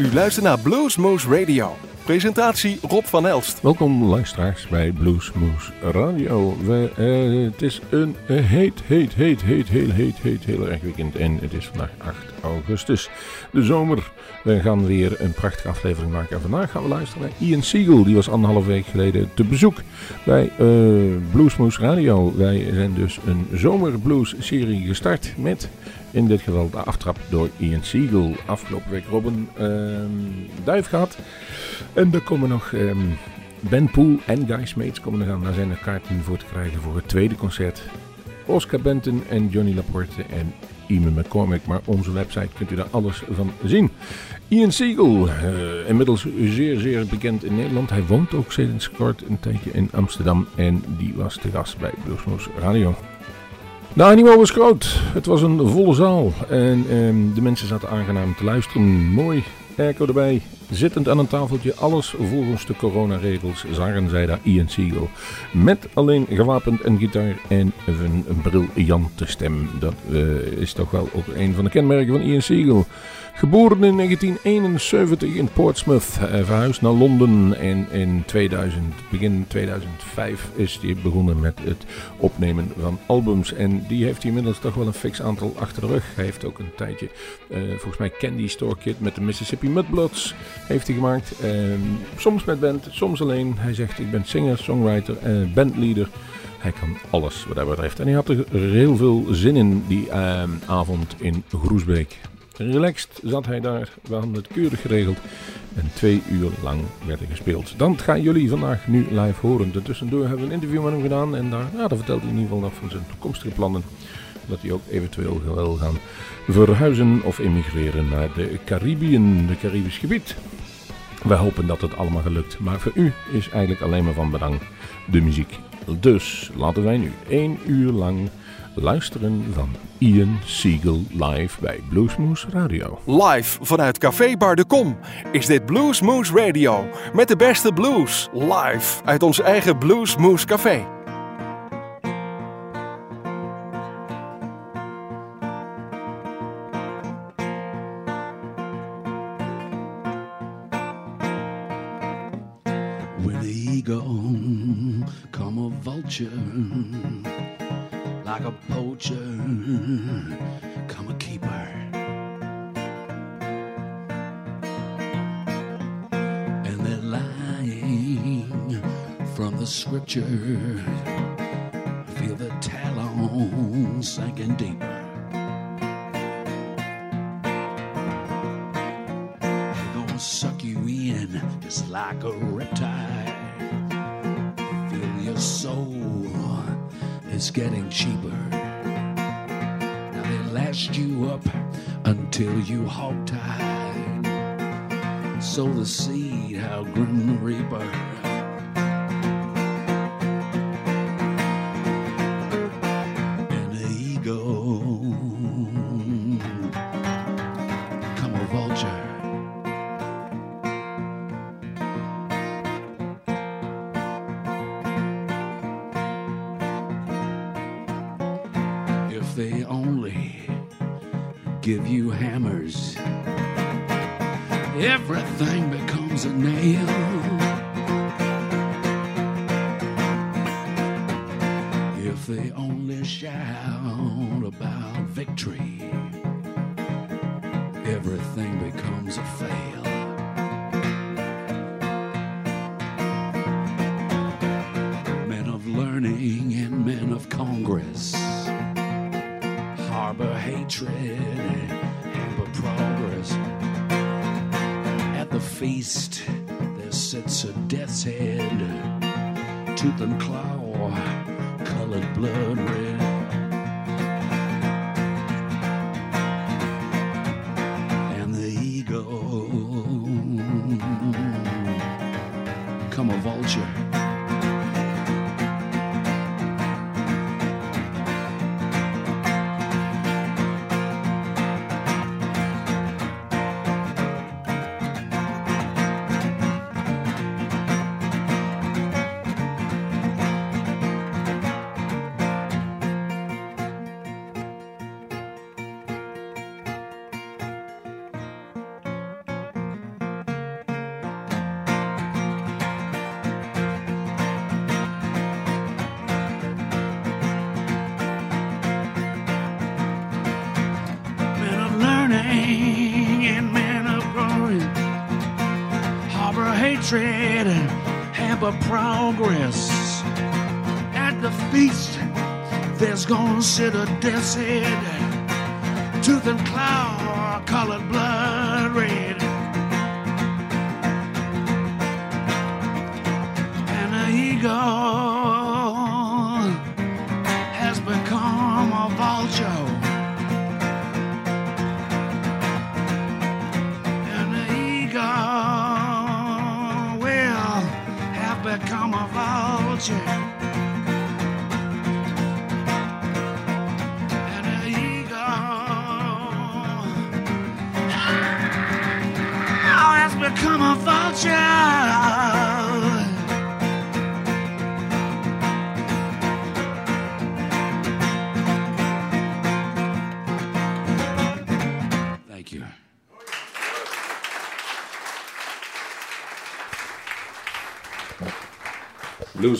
U luistert naar Bluesmoose Radio. Presentatie Rob van Elst. Welkom luisteraars bij Bluesmoose Radio. We, uh, het is een heet, heet, heet, heet, heel heet, heet, heel erg weekend. En het is vandaag 8 augustus, de zomer. We gaan weer een prachtige aflevering maken. En vandaag gaan we luisteren naar Ian Siegel. Die was anderhalf week geleden te bezoek bij uh, Bluesmoose Radio. Wij zijn dus een zomerblues serie gestart met in dit geval de aftrap door Ian Siegel. Afgelopen week Robin um, Duif gehad. En er komen nog um, Ben Poel en Guy Smeets komen er aan. Daar zijn er voor te krijgen voor het tweede concert. Oscar Benton en Johnny Laporte en Iman McCormick. Maar onze website kunt u daar alles van zien. Ian Siegel, uh, inmiddels zeer zeer bekend in Nederland. Hij woont ook sinds kort een tijdje in Amsterdam. En die was te gast bij Bluesmoes Radio. De animo was groot. Het was een volle zaal. En ehm, de mensen zaten aangenaam te luisteren. Mooi. Airco erbij. Zittend aan een tafeltje. Alles volgens de coronaregels. Zagen zij daar Ian Siegel. Met alleen gewapend een gitaar en een, briljante stem. Dat uh, is toch wel ook een van de kenmerken van Ian Siegel. Geboren in 1971 in Portsmouth, uh, verhuisd naar Londen en in 2000, begin 2005 is hij begonnen met het opnemen van albums. En die heeft hij inmiddels toch wel een fix aantal achter de rug. Hij heeft ook een tijdje, uh, volgens mij Candy Store Kid met de Mississippi Mudbloods heeft hij gemaakt. Uh, soms met band, soms alleen. Hij zegt ik ben singer, songwriter, uh, bandleader. Hij kan alles wat dat betreft. En hij had er heel veel zin in die uh, avond in Groesbeek. Relaxed zat hij daar. We hadden het keurig geregeld. En twee uur lang werd er gespeeld. Dan gaan jullie vandaag nu live horen. Tussendoor hebben we een interview met hem gedaan. En daar, ja, daar vertelt hij in ieder geval nog van zijn toekomstige plannen. Dat hij ook eventueel wil gaan verhuizen of emigreren naar de Caribbean, de Caribisch gebied. Wij hopen dat het allemaal gelukt. Maar voor u is eigenlijk alleen maar van belang de muziek. Dus laten wij nu één uur lang luisteren van Ian Siegel live bij Bluesmoose Radio. Live vanuit Café Bar de Kom is dit Bluesmoose Radio met de beste blues live uit ons eigen Bluesmoose Café. Scripture. Feel the talons sinking deeper. They're gonna suck you in just like a reptile. Feel your soul is getting cheaper. Now they last you up until you hog tied. Sow the seed, how grim the reaper. Everything becomes a nail. If they only shout about victory, everything becomes a fail. Men of learning and men of Congress harbor hatred At hamper progress. At the feast, there's gonna sit a death's head, tooth and claw, colored blood red. And an eagle has become a vulture. Vulture.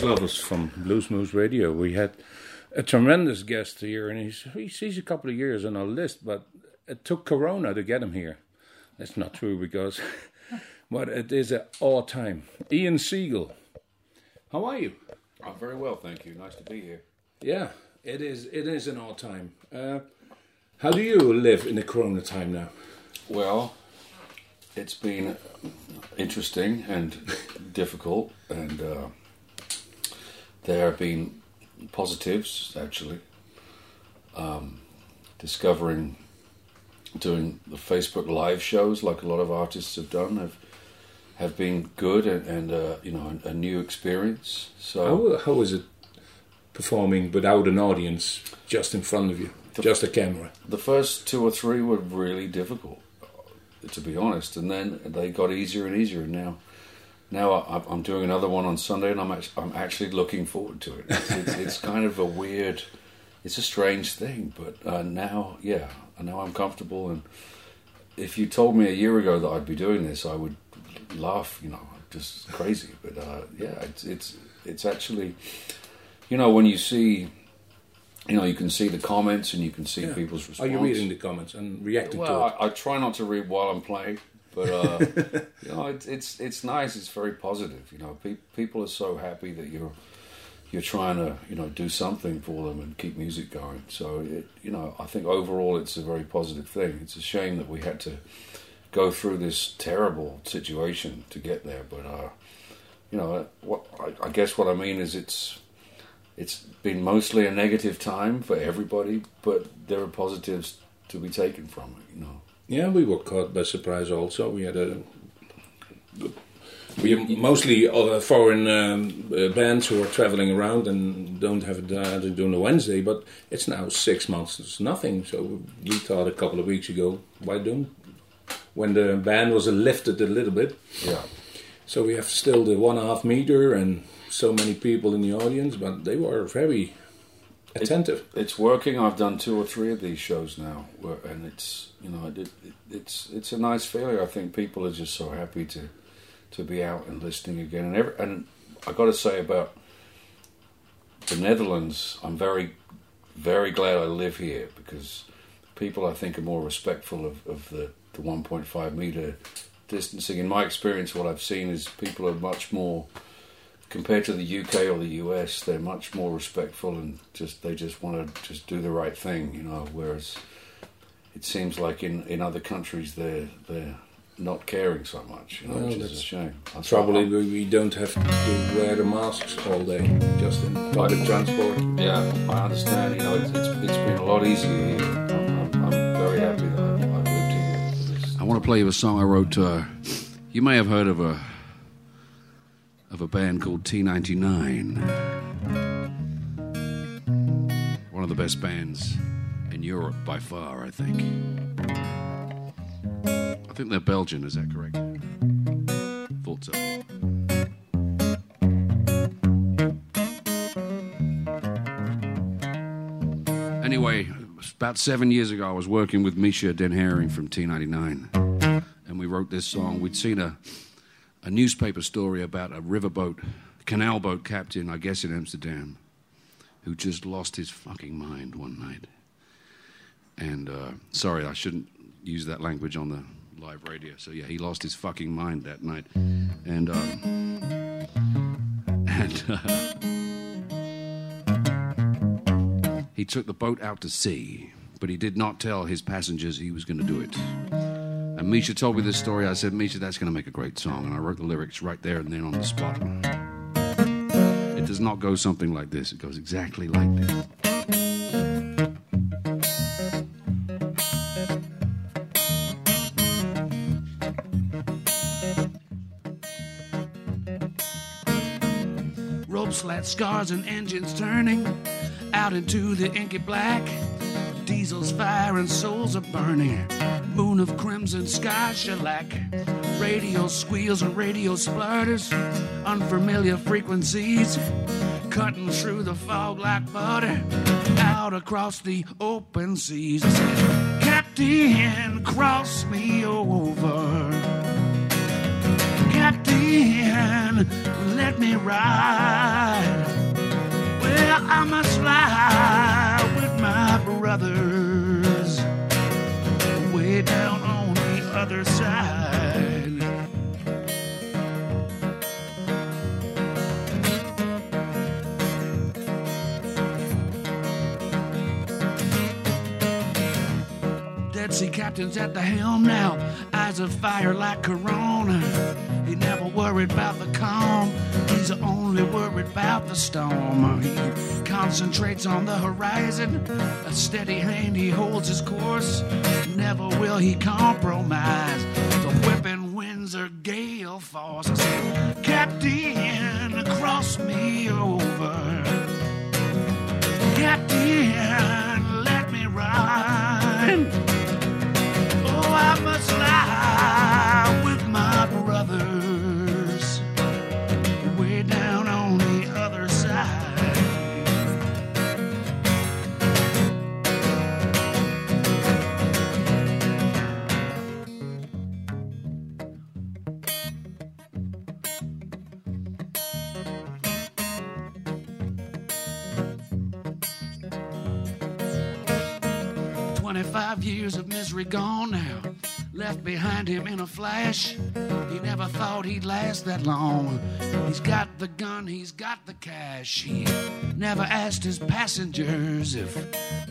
Blues lovers from Blues Moose Radio. We had a tremendous guest here, and he's, he's he's a couple of years on our list, but it took Corona to get him here. That's not true because, but it is an all time. Ian Siegel, how are you? I'm very well, thank you. Nice to be here. Yeah, it is. It is an all time. Uh, how do you live in the Corona time now? Well, it's been interesting and difficult, and uh, there have been positives actually. Um, discovering doing the Facebook live shows, like a lot of artists have done, have have been good and, and uh, you know a, a new experience. So How how is it performing without an audience, just in front of you, just a camera? the first two or three were really difficult, to be honest, and then they got easier and easier. And now, now I, I'm doing another one on Sunday, and I'm actually, I'm actually looking forward to it. It's, it's, it's kind of a weird, it's a strange thing, but uh, now, yeah, now I'm comfortable. And if you told me a year ago that I'd be doing this, I would laugh, you know, just crazy. But uh, yeah, it's it's it's actually, you know, when you see. You know, you can see the comments and you can see people's response. Are you reading the comments and reacting to it? Well, I, I try not to read while I'm playing, but uh, you know, it's it's it's nice. It's very positive. You know, pe- people are so happy that you're you're trying to you know do something for them and keep music going. So it, you know, I think overall it's a very positive thing. It's a shame that we had to go through this terrible situation to get there, but uh, you know, what I, I guess what I mean is it's it's been mostly a negative time for everybody, but there are positives to be taken from it. You know. Yeah, we were caught by surprise. Also, we had a we have mostly foreign um, uh, bands who are traveling around and don't have it uh, to do on a Wednesday. But it's now six months. It's nothing. So we thought a couple of weeks ago, why don't when the ban was lifted a little bit? Yeah. So we have still the one and a half meter and so many people in the audience, but they were very attentive. It's working. I've done two or three of these shows now, where, and it's you know it, it, it's it's a nice feeling. I think people are just so happy to to be out and listening again. And every, and I got to say about the Netherlands, I'm very very glad I live here because people I think are more respectful of, of the the 1.5 meter distancing. In my experience, what I've seen is people are much more compared to the UK or the US, they're much more respectful and just they just want to just do the right thing, you know. Whereas it seems like in, in other countries they're they're not caring so much, you know, Well, which is a shame. That's Trouble why is we we don't have to wear the masks all day, just in public transport. I'm- yeah, I understand. You know, it's, it's, it's been a lot easier here. I'm, I'm, I'm very happy that I've, I've lived here. I want to play you a song I wrote. Uh, you may have heard of a of a band called T99. One of the best bands in Europe by far, I think. I think they're Belgian. Is that correct? Thought so. Anyway, about seven years ago, I was working with Misha Den Herring from T99, and we wrote this song. We'd seen a, a newspaper story about a riverboat, canal boat captain, I guess in Amsterdam, who just lost his fucking mind one night. And uh, sorry, I shouldn't use that language on the live radio. So yeah, he lost his fucking mind that night, and um, and uh, he took the boat out to sea, but he did not tell his passengers he was going to do it. And Misha told me this story. I said, Misha, that's going to make a great song, and I wrote the lyrics right there and then on the spot. It does not go something like this. It goes exactly like this. Rope slat scars and engines turning out into the inky black. Diesels firing, souls are burning. Moon of crimson sky shellac. Radio squeals and radio splutters. Unfamiliar frequencies cutting through the fog like butter. Out across the open seas. Captain, cross me over. Captain, let me ride. Well, I must fly brothers way down on the other side. Dead Sea captain's at the helm now, eyes of fire like Corona. He never worried about the calm, he's only worried about the storm. He concentrates on the horizon, a steady hand he holds his course. Never will he compromise. The whipping winds are gale force. I say, Captain, cross me over. Captain, let me ride. Oh, I must lie Twenty-five years of misery gone now, left behind him in a flash. He never thought he'd last that long. He's got the gun, he's got the cash. He never asked his passengers if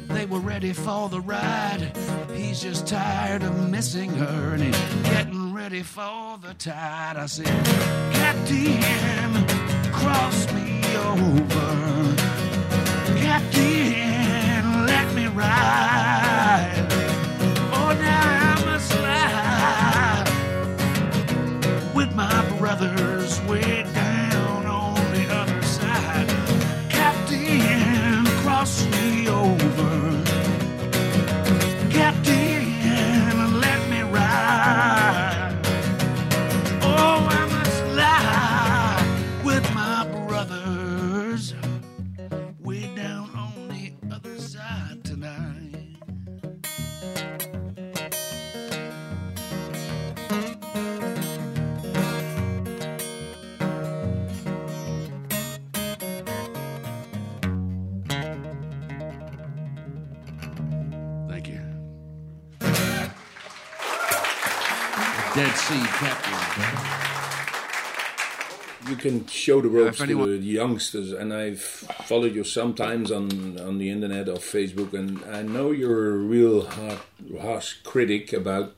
they were ready for the ride. He's just tired of missing her and he's getting ready for the tide. I said, Captain, cross me over. Captain, let me ride. Show the ropes if anyone- to the youngsters, and I've followed you sometimes on on the internet or Facebook, and I know you're a real hard, harsh critic about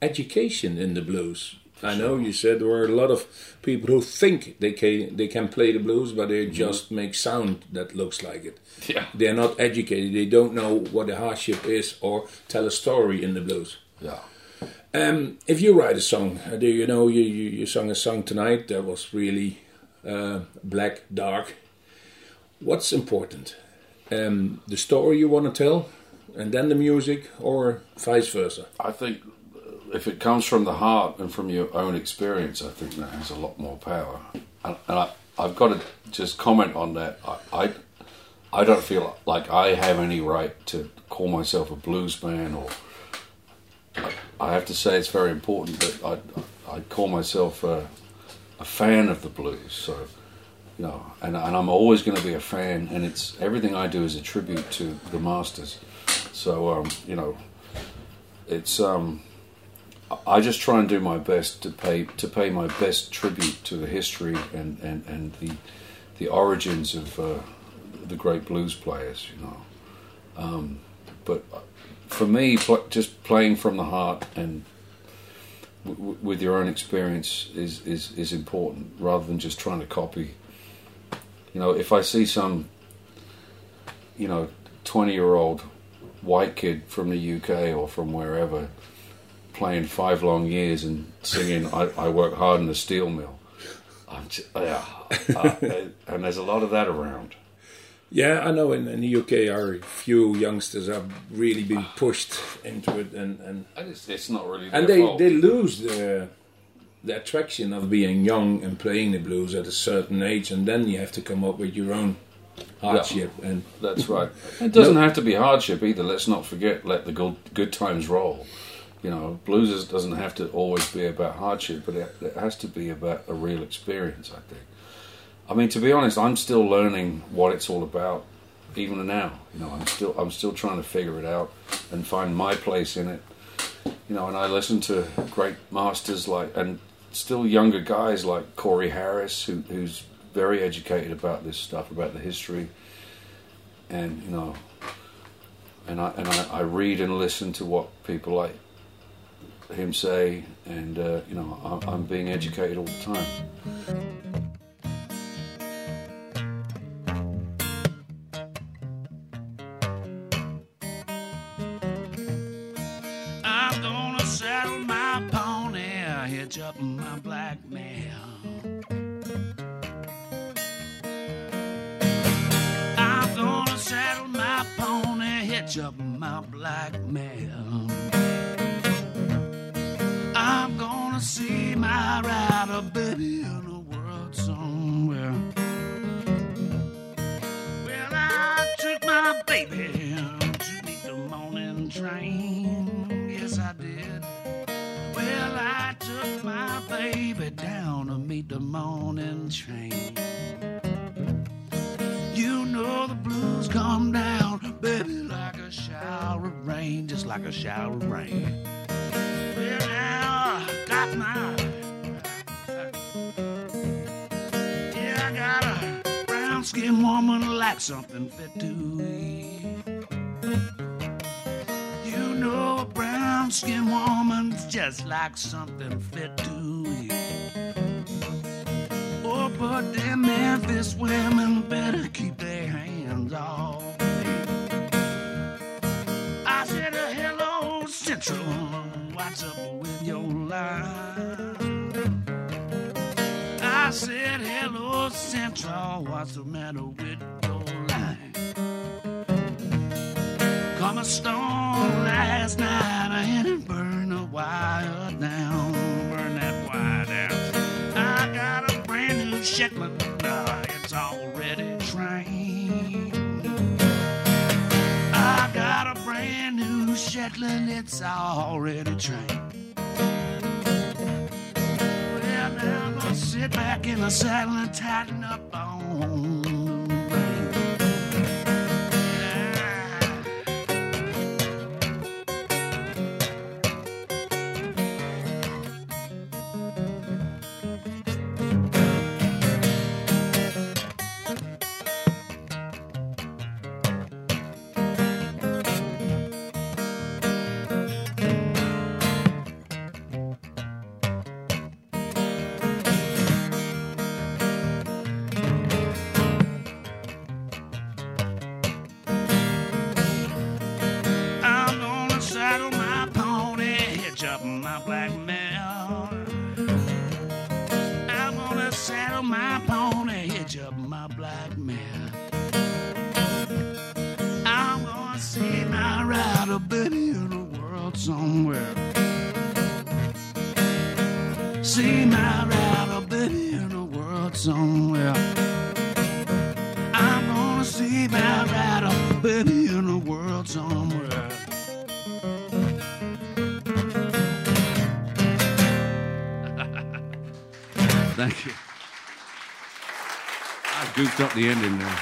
education in the blues. I know you said there were a lot of people who think they can they can play the blues, but they just make sound that looks like it. Yeah. They're not educated. They don't know what the hardship is or tell a story in the blues. Yeah. Um, if you write a song, uh, do you know you, you, you sung a song tonight that was really uh, black, dark? What's important? Um, the story you want to tell, and then the music, or vice versa? I think uh, if it comes from the heart and from your own experience, I think that has a lot more power. And, and I, I've got to just comment on that. I, I, I don't feel like I have any right to call myself a blues man, or I have to say it's very important that I, I call myself a, a fan of the blues. So, you know, and, and I'm always going to be a fan, and it's everything I do is a tribute to the masters. So, um, you know, it's um, I just try and do my best to pay to pay my best tribute to the history and, and, and the the origins of uh, the great blues players, you know. Um, but for me, just playing from the heart and with your own experience is, is, is important rather than just trying to copy. You know, if I see some, you know, 20 year old white kid from the UK or from wherever playing five long years and singing I, I work hard in the steel mill, just, uh, and there's a lot of that around. Yeah, I know in, in the UK, our few youngsters have really been pushed into it, and and, it's, it's not really and they fault. they lose the the attraction of being young and playing the blues at a certain age, and then you have to come up with your own hardship and That's right. It doesn't have to be hardship either. Let's not forget, let the good, good times roll. You know, blues doesn't have to always be about hardship, but it, it has to be about a real experience, I think. I mean, to be honest, I'm still learning what it's all about, even now. You know, I'm still I'm still trying to figure it out and find my place in it. You know, and I listen to great masters like and still younger guys like Corey Harris, who, who's very educated about this stuff, about the history, and you know, and I and I, I read and listen to what people like him say, and uh, you know, I'm, I'm being educated all the time. Pony, hitch up my black mare. I'm gonna saddle my pony, hitch up my black mare. I'm gonna see my rider, baby, in the world somewhere. Well, I took my baby to meet the morning train. My baby down to meet the morning train. You know the blues come down, baby, like a shower of rain, just like a shower of rain. Well, now I got my. Yeah, I got a brown skinned woman like something fit to eat. You know, a brown skinned woman's just like something fit to eat. Oh, but them Memphis women better keep their hands off me. I said, uh, hello, Central. What's up with your line? I said, hello, Central. What's the matter with Come a storm last night and it burned the wire down. Burn that wire down. I got a brand new Shetland. Uh, it's already trained. I got a brand new Shetland. It's already trained. Well, now I'm gonna sit back in the saddle and tighten up on I goofed up the ending there.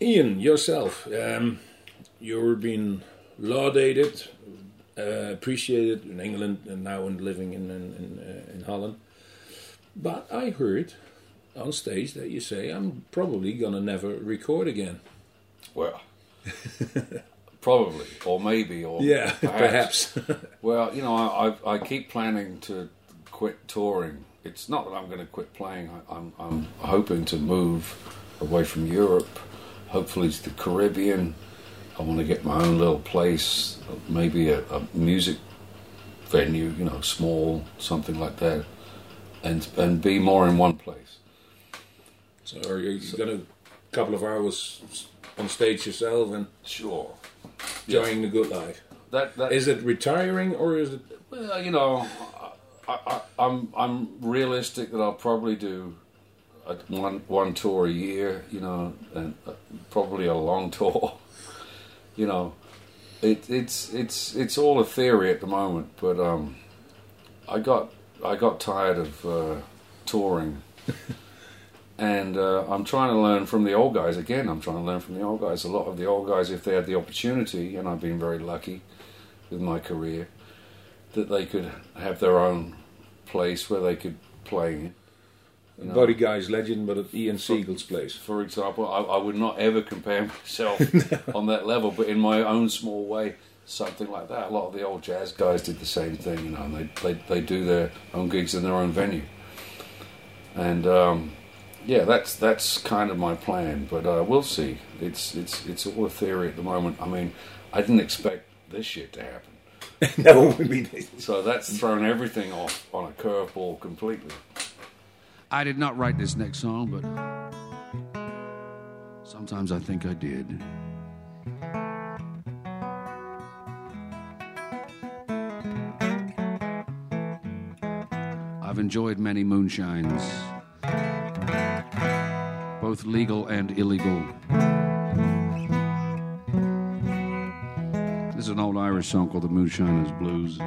Ian, yourself, um, you're being laudated uh, appreciate it in England and now in living in in in, uh, in Holland. But I heard on stage that you say I'm probably gonna never record again. Well, probably, or maybe, or Yeah, perhaps. Well, you know, I, I, I keep planning to quit touring. It's not that I'm going to quit playing. I, I'm, I'm hoping to move away from Europe, hopefully to the Caribbean. I want to get my own little place, maybe a, a music venue, you know, small, something like that, and and be more in one place. so are you gonna a couple of hours on stage yourself and Sure. enjoying the good life? That that Is it retiring or is it? Well, you know, I, I, I'm I'm realistic that I'll probably do a, one one tour a year. You know, and uh, probably a long tour. you know, it, it's it's it's all a theory at the moment. But um, I got I got tired of uh, touring. And uh, I'm trying to learn from the old guys again. I'm trying to learn from the old guys. A lot of the old guys, if they had the opportunity, and I've been very lucky with my career, that they could have their own place where they could play. You know, Buddy Guy's legend, but at Ian Siegel's place. for example, I, I would not ever compare myself on that level, but in my own small way, something like that. A lot of the old jazz guys did the same thing, you know, and they they, they do their own gigs in their own venue. And um, yeah, that's that's kind of my plan, but uh, we'll see. It's it's it's all a theory at the moment. I mean, I didn't expect this shit to happen. No, I mean, So that's thrown everything off on a curveball completely. I did not write this next song, but uh, sometimes I think I did. I've enjoyed many moonshines, both legal and illegal. An old Irish song called The Moonshiners Blues.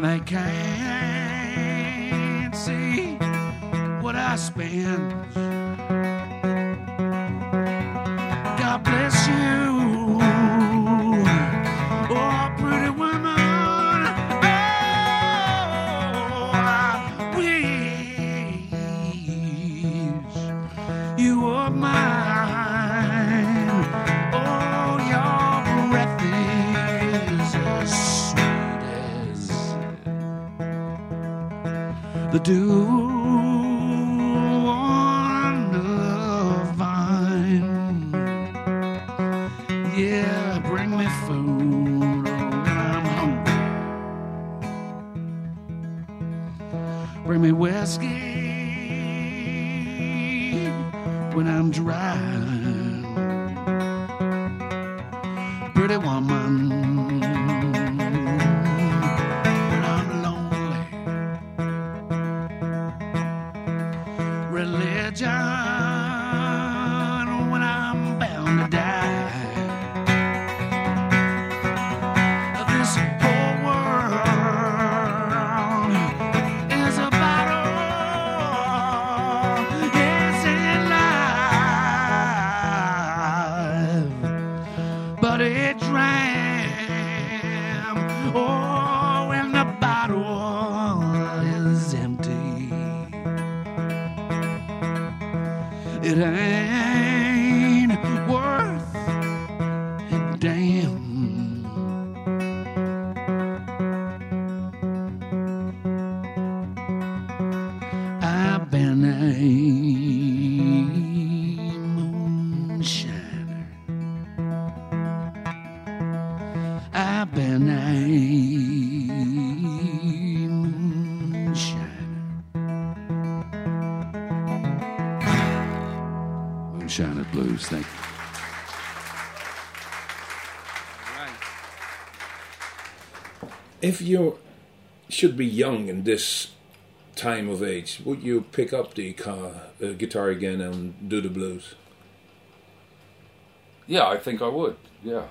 And they can't see what I spend. God bless you. The I've been a moonshiner. Moonshiner blues, thank you. If you should be young in this time of age, would you pick up the car, uh, guitar again and do the blues? Yeah, I think I would. Yeah,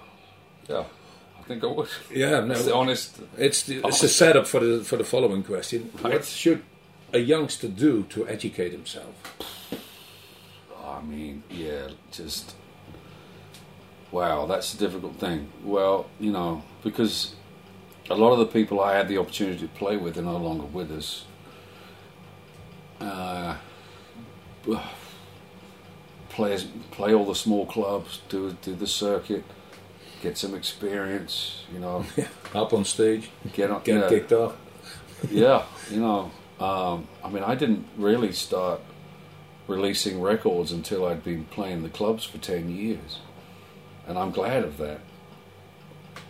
yeah, I think I would. Yeah, no. It's the honest. It's the, it's a setup for the for the following question. What should a youngster do to educate himself? I mean, yeah, just wow, that's a difficult thing. Well, you know, because a lot of the people I had the opportunity to play with are no longer with us. Uh, play play all the small clubs, do do the circuit, get some experience. You know, Up on stage, get on, get yeah. kicked off. yeah, you know, um, I mean, I didn't really start releasing records until I'd been playing the clubs for 10 years. And I'm glad of that.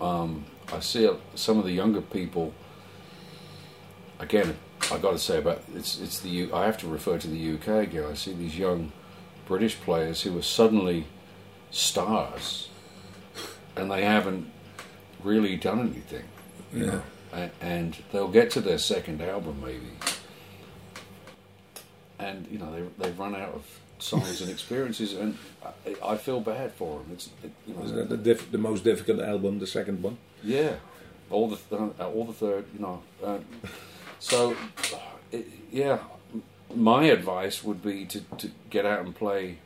Um, I see some of the younger people, again, I got to say about it's it's the U, I have to refer to the UK again. I see these young British players who are suddenly stars, and they haven't really done anything. You know, and, they'll get to their second album maybe, and you know they they've run out of songs and experiences, and I, I feel bad for them. It's it, you know Was that the, diff- the most difficult album, the second one? yeah, all the th- uh, all the third, you know. Uh, so, it, yeah, my advice would be to, to get out and play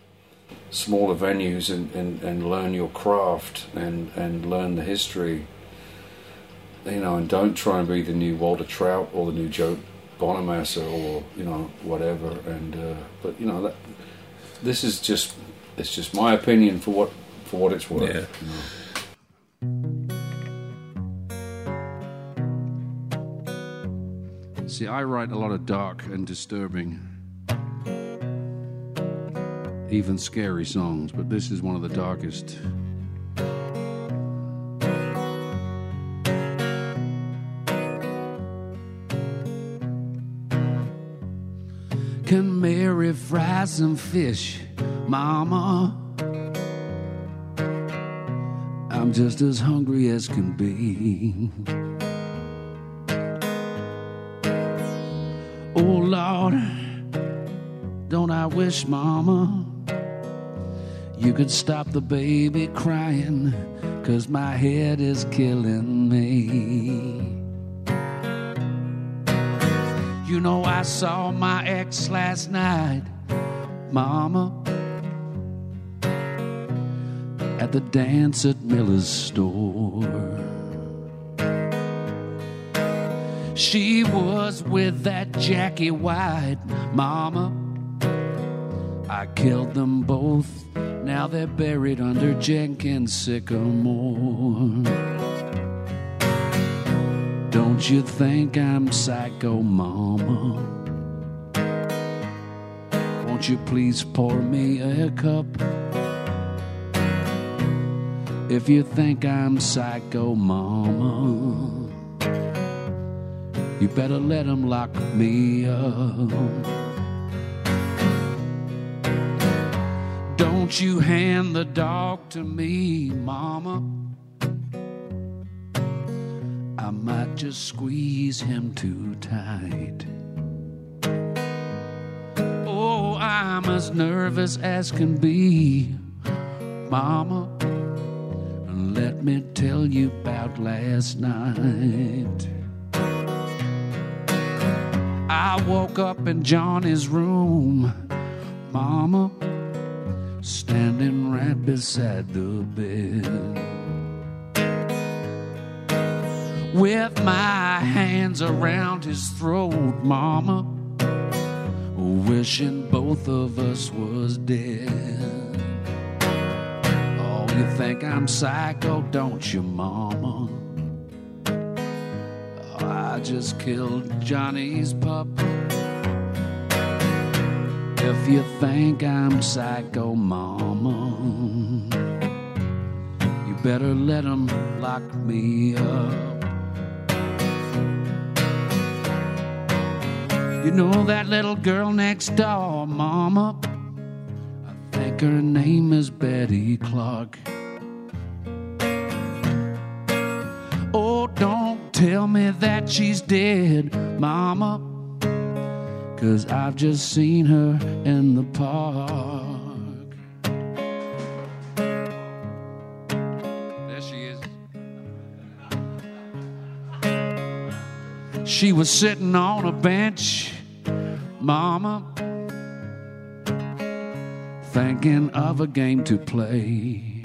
smaller venues and, and, and learn your craft and, and learn the history. You know, and don't try and be the new Walter Trout or the new Joe Bonamassa or you know whatever. And uh, but you know that this is just it's just my opinion for what for what it's worth. Yeah. you know. See, I write a lot of dark and disturbing, even scary songs, but this is one of the darkest. Can Mary fry some fish, Mama? I'm just as hungry as can be. Oh Lord, don't I wish, Mama, you could stop the baby crying, cause my head is killing me. You know, I saw my ex last night, Mama, at the dance at Miller's store. She was with that Jackie White, Mama. I killed them both. Now they're buried under Jenkins sycamore. Don't you think I'm psycho, Mama? Won't you please pour me a cup? If you think I'm psycho, Mama. You better let him lock me up. Don't you hand the dog to me, Mama. I might just squeeze him too tight. Oh, I'm as nervous as can be, Mama. And let me tell you about last night. I woke up in Johnny's room, Mama, standing right beside the bed. With my hands around his throat, Mama, wishing both of us was dead. Oh, you think I'm psycho, don't you, Mama? Oh, I just killed Johnny's pup. If you think I'm psycho, Mama, you better let him lock me up. You know that little girl next door, Mama? I think her name is Betty Clark. Oh, don't tell me that she's dead, Mama. Cause I've just seen her in the park. There she is. She was sitting on a bench, Mama, thinking of a game to play.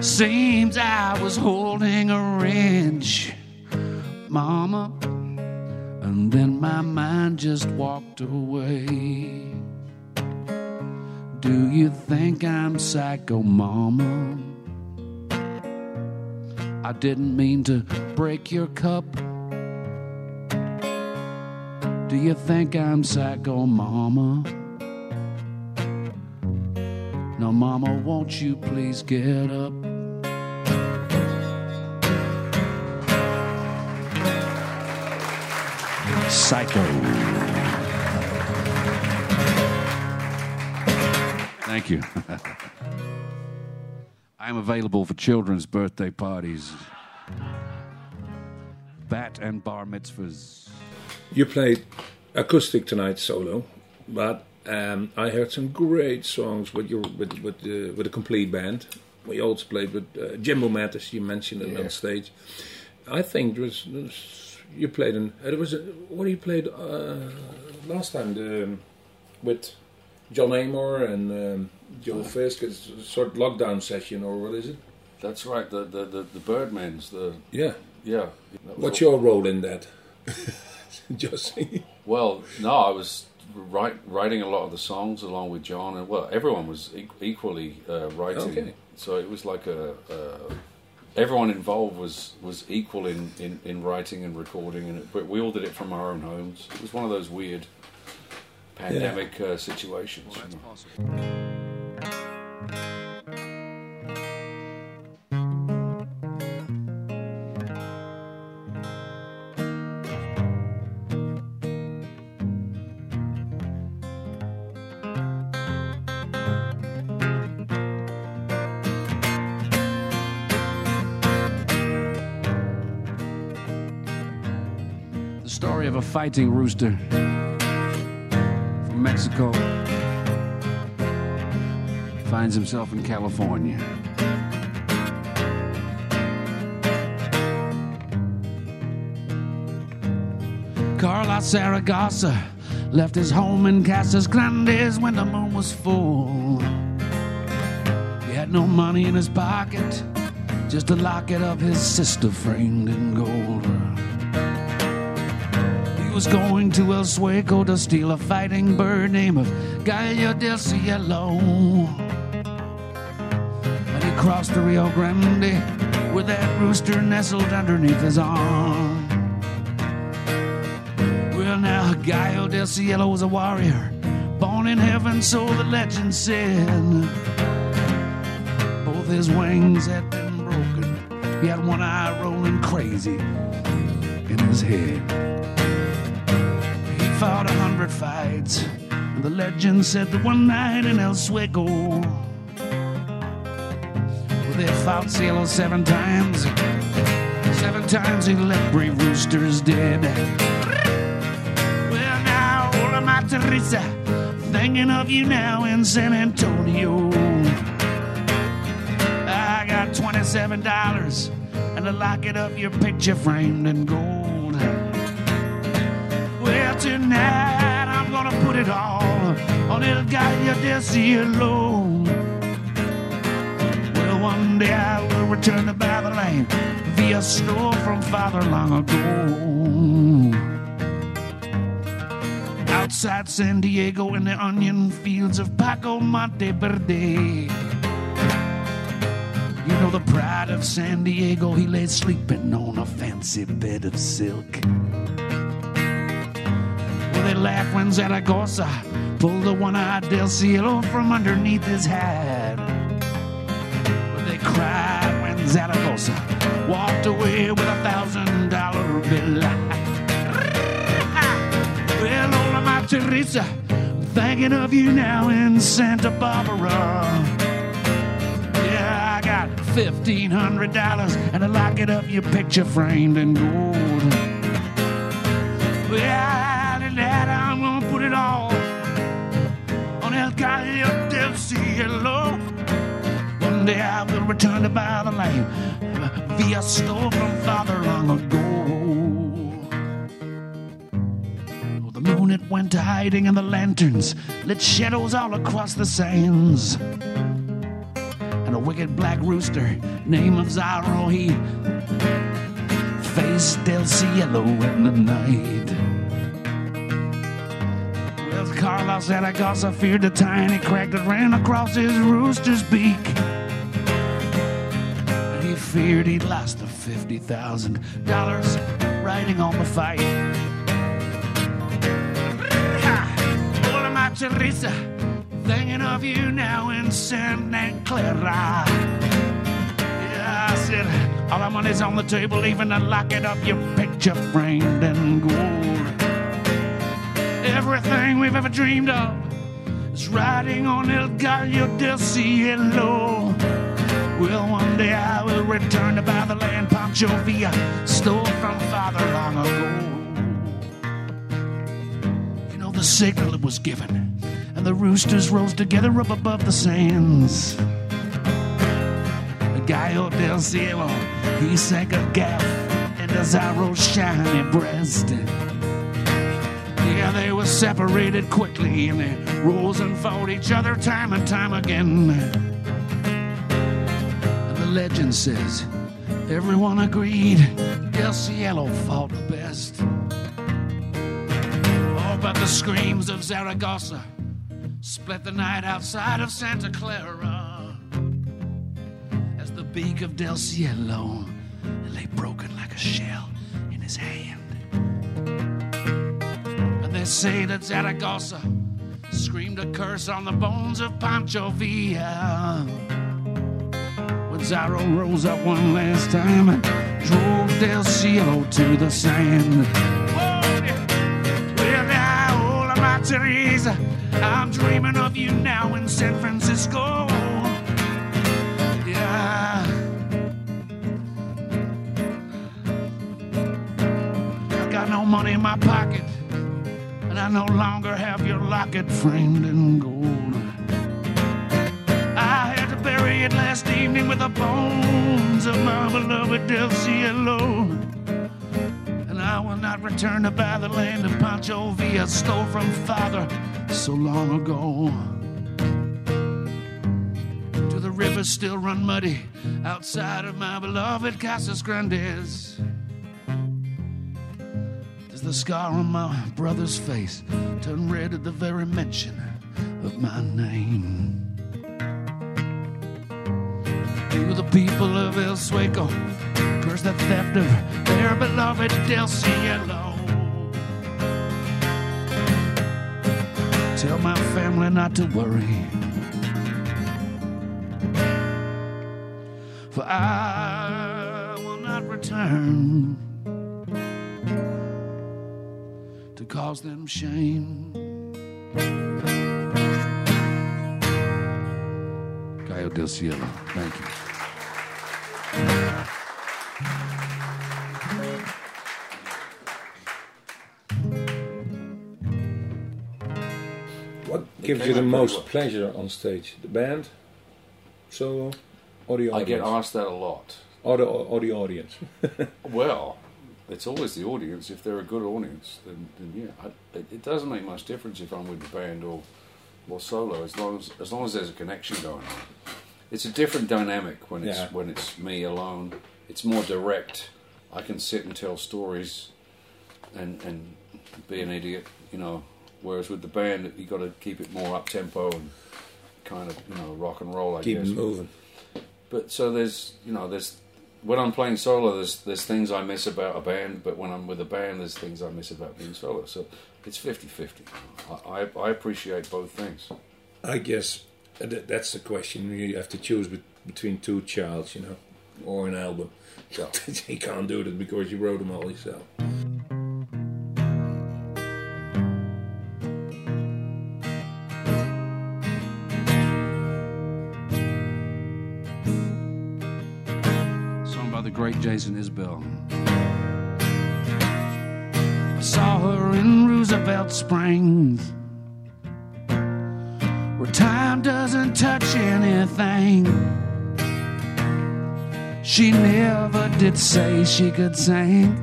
Seems I was holding a wrench, Mama, and then my mind just walked away. Do you think I'm psycho, Mama? I didn't mean to break your cup. Do you think I'm psycho, Mama? Now, Mama, won't you please get up? Psycho. Thank you. I'm available for children's birthday parties, bat and bar mitzvahs. You played acoustic tonight solo, but um, I heard some great songs with your with with the with a complete band. We also played with uh, Jimbo Mathus. You mentioned it on stage. I think there was, there was- you played in. It was a, what you played uh, last time the, um, with John Amor and um, Joe Fisk. It's a sort of lockdown session or what is it? That's right. The the the, the Birdmans. The Yeah. yeah. What's all- your role in that? Just. Well, no, I was write, writing a lot of the songs along with John, and well, everyone was e- equally uh, writing. Okay. So it was like a, a everyone involved was was equal in, in, in writing and recording, and it, we all did it from our own homes. It was one of those weird pandemic uh, situations. you of a fighting rooster from Mexico finds himself in California. Carlos Zaragoza left his home in Casas Grandes when the moon was full. He had no money in his pocket, just a locket of his sister framed in gold. Was going to El Sueco to steal a fighting bird named of Gallo del Cielo. And he crossed the Rio Grande with that rooster nestled underneath his arm. Well, now Gallo del Cielo was a warrior, born in heaven, so the legend said. Both his wings had been broken He had one eye rolling crazy in his head. Fought a hundred fights. And the legend said that one night in El Sueco, well, they fought Cielo seven times. Seven times he left brave roosters dead. Well, now, hola, Teresa, thinking of you now in San Antonio. I got $27 and a locket of your picture framed in gold. Tonight I'm gonna put it all on El Gallo del Cielo. Well, one day I will return to land via store from father long ago. Outside San Diego in the onion fields of Paco Monteverde. You know the pride of San Diego, he lay sleeping on a fancy bed of silk. They laugh when Zaragoza pulled the one-eyed Del Cielo from underneath his hat. But they cried when Zaragoza walked away with a thousand dollar bill. Well, hola, my Teresa, thinking of you now in Santa Barbara. Yeah, I got fifteen hundred dollars and a locket of your picture framed in gold. Well, El Gallo del Cielo. One day I will return to buy uh, the land via store from father long ago. Oh, the moon it went to hiding and the lanterns lit shadows all across the sands. And a wicked black rooster, name of Zorro, he faced Del Cielo in the night. Carlos Zaragoza feared the tiny crack that ran across his rooster's beak. He feared he'd lost the fifty thousand dollars riding on the fight. Hola, my Teresa, thinking of you now in Santa Clara. Yeah, I said, all our money's on the table, even to lock it up, your picture framed in gold. Everything we've ever dreamed of is riding on El Gallo del Cielo. Well, one day I will return to buy the land Pancho Villa stole from father long ago. You know, the signal was given, and the roosters rose together up above the sands. The Gallo del Cielo, he sank a gap into Zorro's shiny breast. They were separated quickly, and they rose and fought each other time and time again. And the legend says everyone agreed Del Cielo fought the best. Oh, but the screams of Zaragoza split the night outside of Santa Clara as the beak of Del Cielo lay broken like a shell in his hand. They say that Zaragoza screamed a curse on the bones of Pancho Villa. When Zorro rose up one last time and drove Del Cielo to the sand. Whoa, well, now, all of my Teresa, I'm dreaming of you now in San Francisco. Yeah. I got no money in my pocket, and I no longer have your locket framed in gold. I had to bury it last evening with the bones of my beloved Del Cielo. And I will not return to buy the land of Pancho Villa stole from father so long ago. Do the rivers still run muddy outside of my beloved Casas Grandes? The scar on my brother's face turn red at the very mention of my name? Do the people of El Sueco curse the theft of their beloved Del Cielo? Tell my family not to worry. For I will not to cause them shame. Gallo del Cielo, thank you. What gives you the most well. pleasure on stage? The band, solo, or the I get asked that a lot. or the, or the audience. Well, it's always the audience. If they're a good audience, then, then yeah, I, it, it doesn't make much difference if I'm with the band or or solo, as long as as long as there's a connection going on. It's a different dynamic when it's Yeah. when it's me alone. It's more direct. I can sit and tell stories, and and be an idiot, you know. Whereas with the band, you got to keep it more up tempo and kind of you know rock and roll. I Keep guess. it moving. But so there's you know there's when I'm playing solo there's there's things I miss about a band, but when I'm with a band there's things I miss about being solo. So it's 50-50. I, I I appreciate both things. I guess that's the question. You have to choose between two childs, you know, or an album. So you can't do that because you wrote them all yourself. The Jason Isbell. I saw her in Roosevelt Springs, where time doesn't touch anything. She never did say she could sing,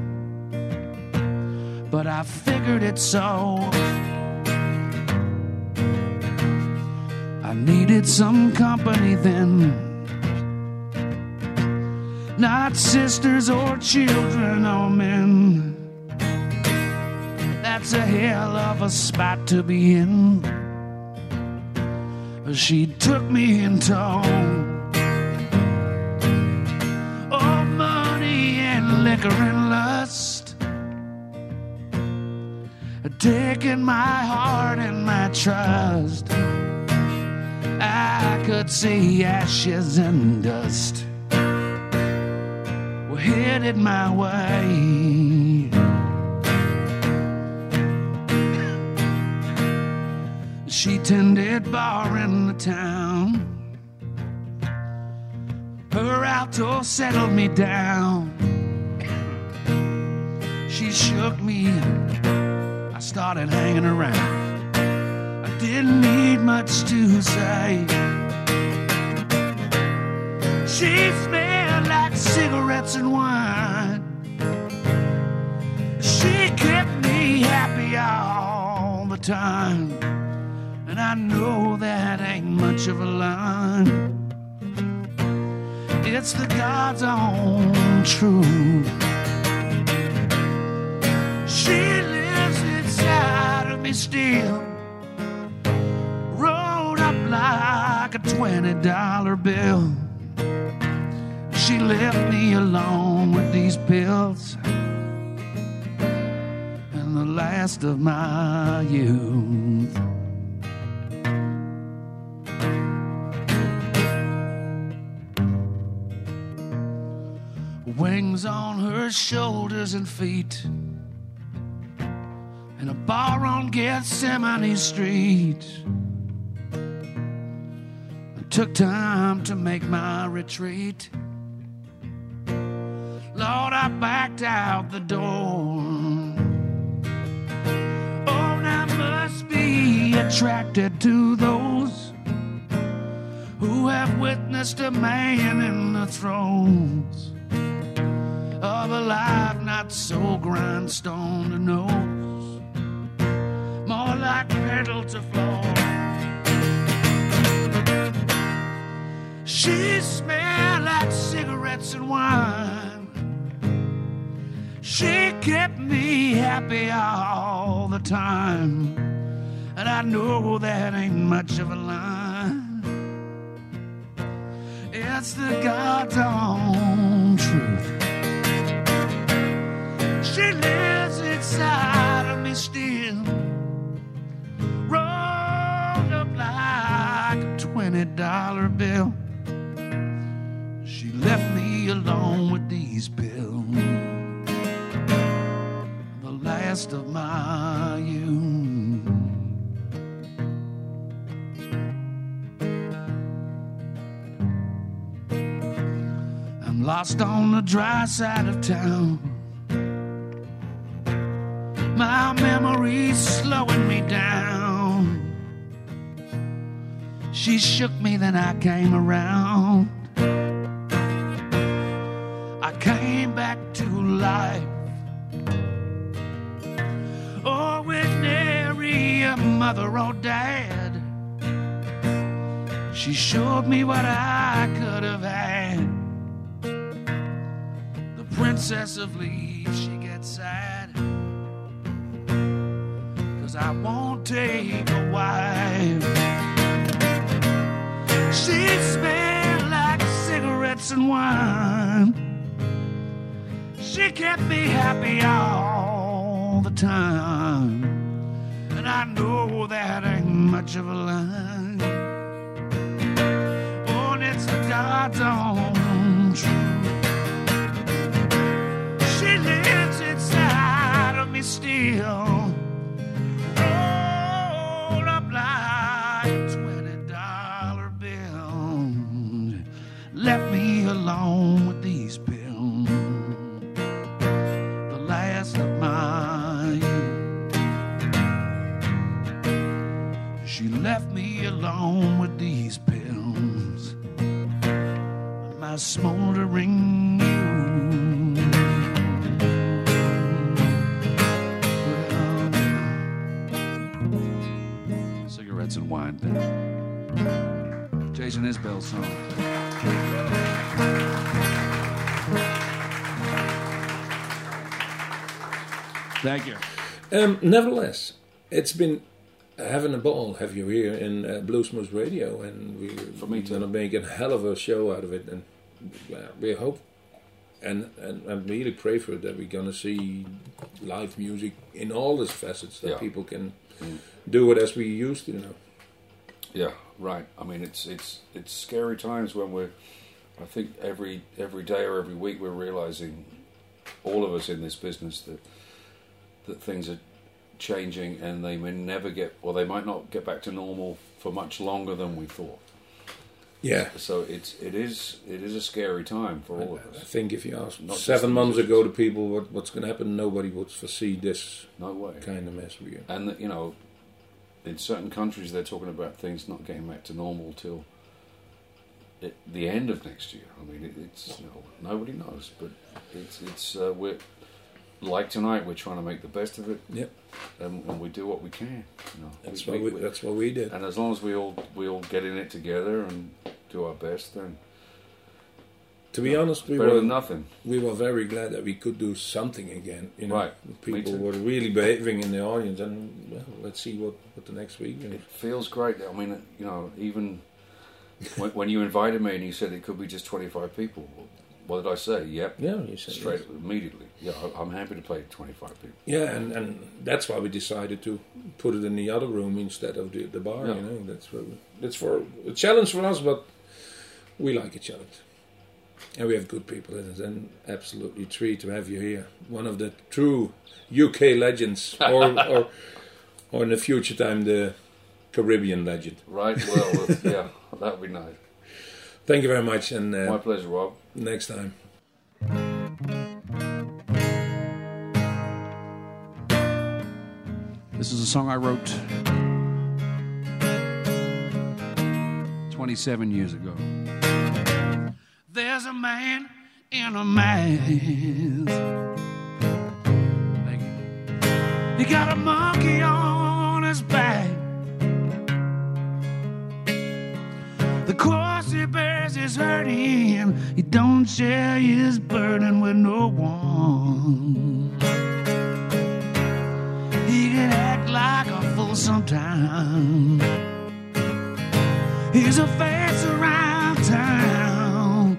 but I figured it so. I needed some company then not sisters or children or men. That's a hell of a spot to be in. She took me in tow. Oh, money and liquor and lust. Taking my heart and my trust. I could see ashes and dust headed my way. She tended bar in the town. Her alto settled me down. She shook me. I started hanging around. I didn't need much to say. She cigarettes and wine. She kept me happy all the time. And I know that ain't much of a line. It's the God's own truth. She lives inside of me still. Rolled up like a $20 bill. She left me alone with these pills and the last of my youth. Wings on her shoulders and feet, in a bar on Gethsemane Street. Took time to make my retreat. Lord, I backed out the door. Oh, and I must be attracted to those who have witnessed a man in the throes of a life not so grindstone to nose, more like pedal to floor. She smelled like cigarettes and wine. She kept me happy all the time. And I know that ain't much of a line. It's the goddamn truth. She lives inside of me still. Rolled up like a $20 bill. She left me alone with these pills. Last of my youth. I'm lost on the dry side of town. My memory's slowing me down. She shook me, then I came around. I came back to life. Mother or dad. She showed me what I could have had. The princess of leaves, she gets sad. Cause I won't take a wife. She smelled like cigarettes and wine. She kept me happy all the time. I know that ain't much of a lie. Oh, and it's God's own truth. She lives inside of me still. Smoldering. Cigarettes and wine. Jason Isbell song. Thank you. Um, nevertheless, it's been having a ball have you here in uh, Bluesmoose Radio, and we For me going to make a hell of a show out of it, and we hope and and and really pray for it that we're going to see live music in all its facets that Yeah. people can mm. do it as we used to, you know. Yeah, right. I mean, it's it's it's scary times when we're. I think every every day or every week we're realizing, all of us in this business, that that things are changing and they may never get, or they might not get back to normal for much longer than we thought. Yeah. So it's it is it is a scary time for all of us. I think if you ask Not seven months ago to people what, what's going to happen, nobody would foresee this No way. kind of mess we are. And you know, in certain countries they're talking about things not getting back to normal till it, the end of next year. I mean, it, it's you know nobody knows, but it's it's uh, we're like tonight. We're trying to make the best of it, Yep, and, and we do what we can. You know, that's We- what we, we- that's what we did. and as long as we all we all get in it together and do our best, then To be honest, we better were than nothing. we were very glad that we could do something again. You know, Right. People were really behaving in the audience, and well, let's see what, what the next week. It feels great. I mean, you know, even when, when you invited me and you said it could be just twenty five people. What did I say? Yep. Yeah, you said straight yes. immediately. Yeah, I'm happy to play 25 people. Yeah, and, and that's why we decided to put it in the other room instead of the, the bar. Yeah. You know, that's we, that's for a challenge for us, but we like a challenge, and we have good people in it, and absolutely treat to have you here. One of the true UK legends, or or, or in the future time the Caribbean legend. Right? Well, yeah, that would be nice. Thank you very much, and My uh, pleasure, Rob. Next time. This is a song I wrote 27 years ago. There's a man in a mask. Thank you. He got a monkey on his back. Is hurting. He don't share his burden with no one. He can act like a fool sometimes. He's a face around town.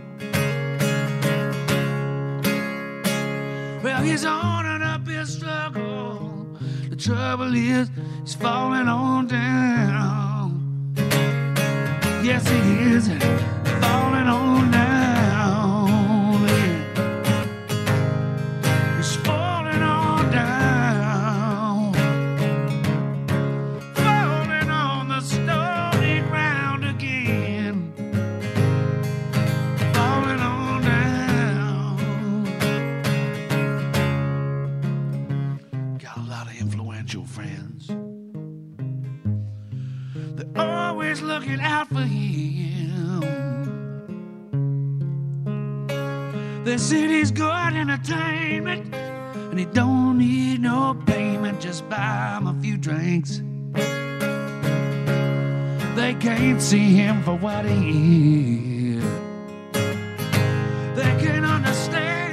Well, he's on and up his struggle. The trouble is, he's falling on down. Yes, he is right on down in. It's falling on down, falling on the stony ground again, falling on down. Got a lot of influential friends. They're always looking out for him. The city's good entertainment, and he don't need no payment. Just buy him a few drinks. They can't see him for what he is. They can understand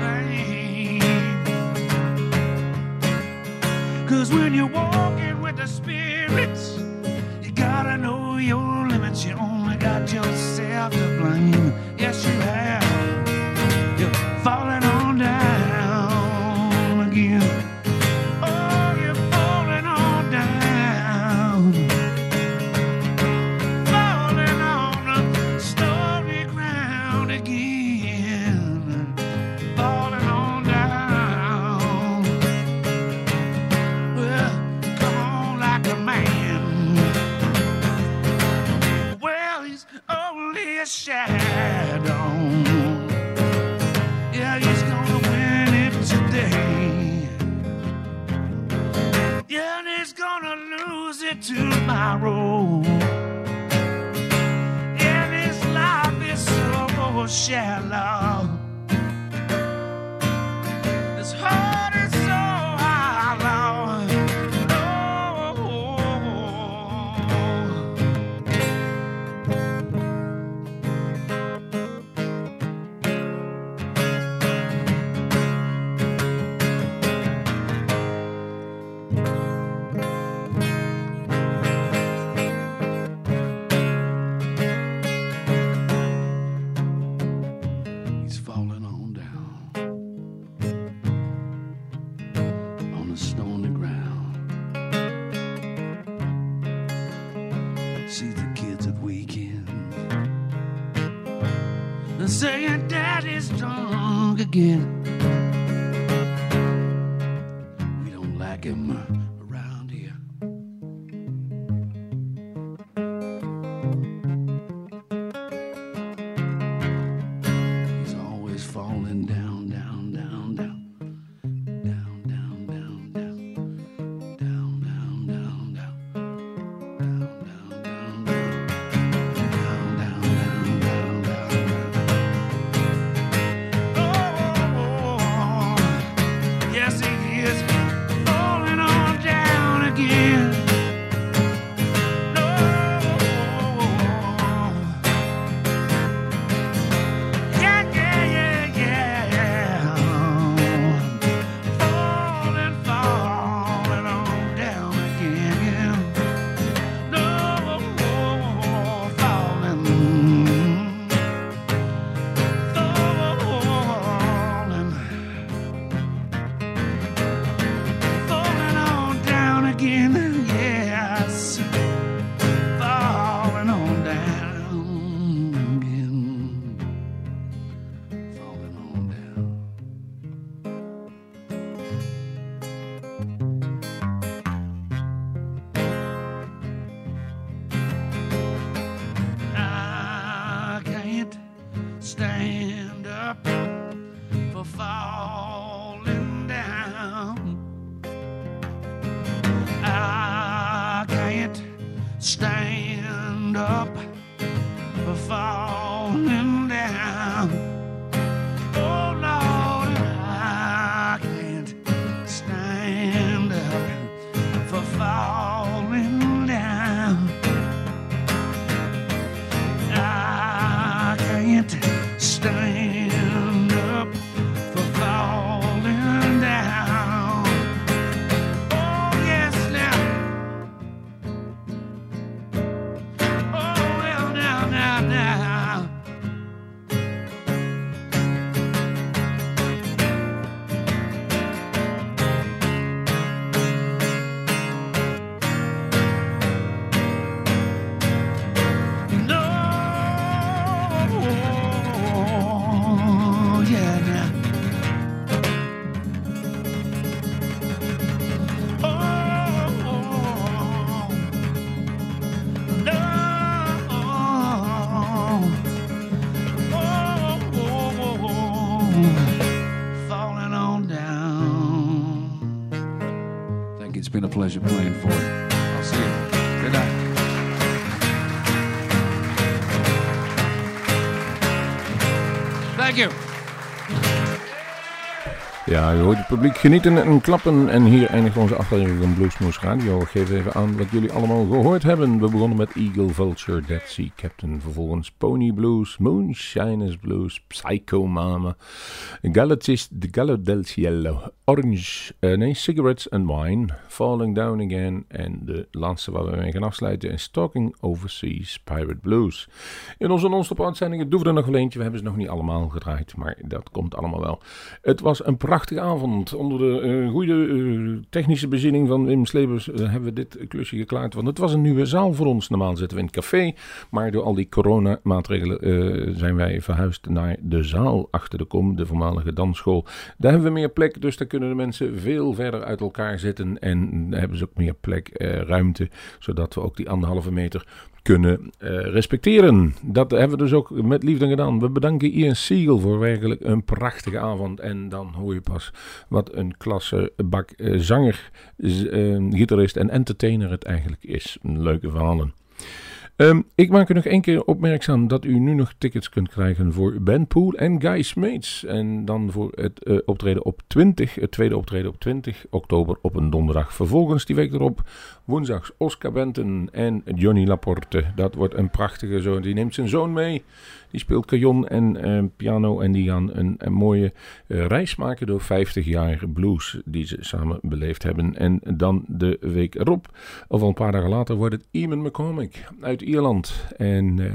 the pain. Cause when you're walking with the spirit. pleasure playing. Ja, je hoort het publiek genieten en klappen. En hier eindigt onze aflevering van Bluesmoose Radio. Geef even aan wat jullie allemaal gehoord hebben. We begonnen met Eagle Vulture, Dead Sea Captain. Vervolgens Pony Blues, Moonshiners Blues, Psycho Mama, Galatis, The Gallo del Cielo, Orange, uh, nee, Cigarettes and Wine, Falling Down Again. En de laatste waar we mee gaan afsluiten is Talking Overseas Pirate Blues. In onze non-stop uitzendingen doen we er nog eentje. We hebben ze nog niet allemaal gedraaid, maar dat komt allemaal wel. Het was een avond. Onder de uh, goede uh, technische bezinning van Wim Slebers uh, hebben we dit klusje geklaard. Want het was een nieuwe zaal voor ons. Normaal zitten we in het café. Maar door al die coronamaatregelen zijn wij verhuisd naar de zaal achter de kom. De voormalige dansschool. Daar hebben we meer plek. Dus daar kunnen de mensen veel verder uit elkaar zitten. En hebben ze ook meer plek, ruimte. Zodat we ook die anderhalve meter kunnen uh, respecteren. Dat hebben we dus ook met liefde gedaan. We bedanken Ian Siegel voor werkelijk een prachtige avond. En dan hoor je pas wat een klasse bak uh, zanger, uh, gitarist en entertainer het eigenlijk is. Leuke verhalen. Um, ik maak u nog één keer opmerkzaam dat u nu nog tickets kunt krijgen voor Ben Poel en Guy Smeets. En dan voor het uh, optreden op 20, het tweede optreden op 20 oktober op een donderdag. Vervolgens die week erop woensdags Oscar Benton en Johnny Laporte. Dat wordt een prachtige zoon. Die neemt zijn zoon mee. Die speelt cajon en uh, piano en die gaan een, een mooie uh, reis maken door 50 jaar blues die ze samen beleefd hebben. En dan de week erop, of al een paar dagen later, wordt het Eamon McCormick uit Ierland. En uh,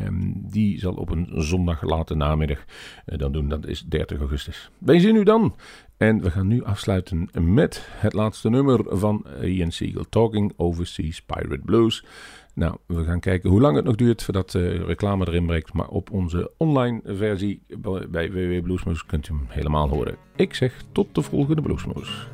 die zal op een zondag late namiddag dan doen. Dat is 30 augustus. Wij zien u dan. En we gaan nu afsluiten met het laatste nummer van Ian Siegel, Talking Overseas Pirate Blues. Nou, we gaan kijken hoe lang het nog duurt voordat de reclame erin breekt. Maar op onze online versie bij www.bluesmoes kunt u hem helemaal horen. Ik zeg tot de volgende Bluesmoes.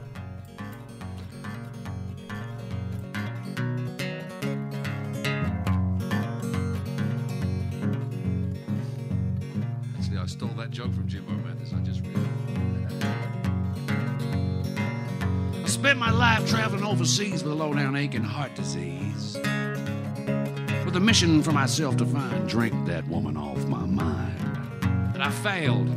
See, I stole that joke from Jimbo Mathis. I just realized. I spent my life traveling overseas with a low-down aching heart disease with a mission for myself to find drink that woman off my mind. And I failed.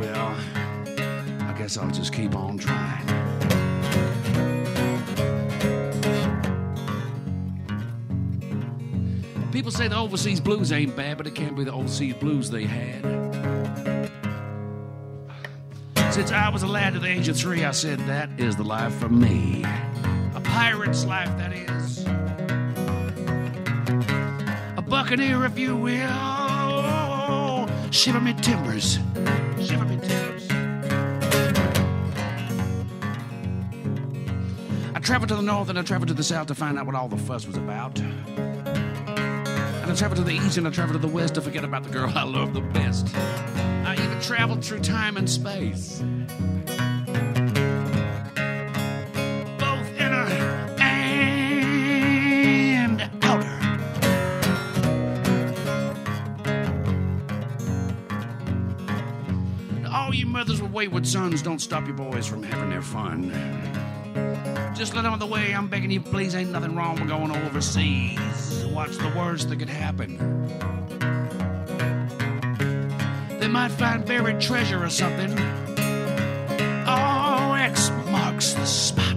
Well, I guess I'll just keep on trying. People say the overseas blues ain't bad, but it can't be the overseas blues they had. Since I was a lad to the age of three, I said that is the life for me pirate's life, that is. A buccaneer, if you will. Shiver me timbers. Shiver me timbers. I traveled to the north and I traveled to the south to find out what all the fuss was about. And I traveled to the east and I traveled to the west to forget about the girl I love the best. I even traveled through time and space. Wayward sons don't stop your boys from having their fun. Just let them on the way. I'm begging you, please. Ain't nothing wrong with going overseas. Watch the worst that could happen. They might find buried treasure or something. Oh, X marks the spot.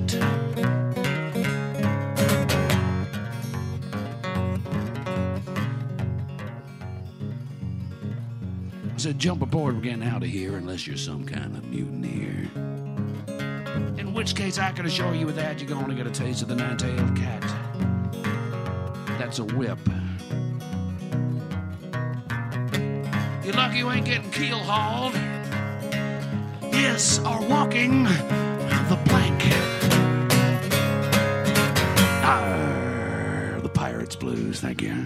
Jump aboard, we're getting out of here, unless you're some kind of mutineer. In which case, I can assure you with that, you're gonna get a taste of the nine-tailed cat. That's a whip. You're lucky you ain't getting keel hauled. Yes, or walking the plank. Arr, the Pirates Blues, thank you.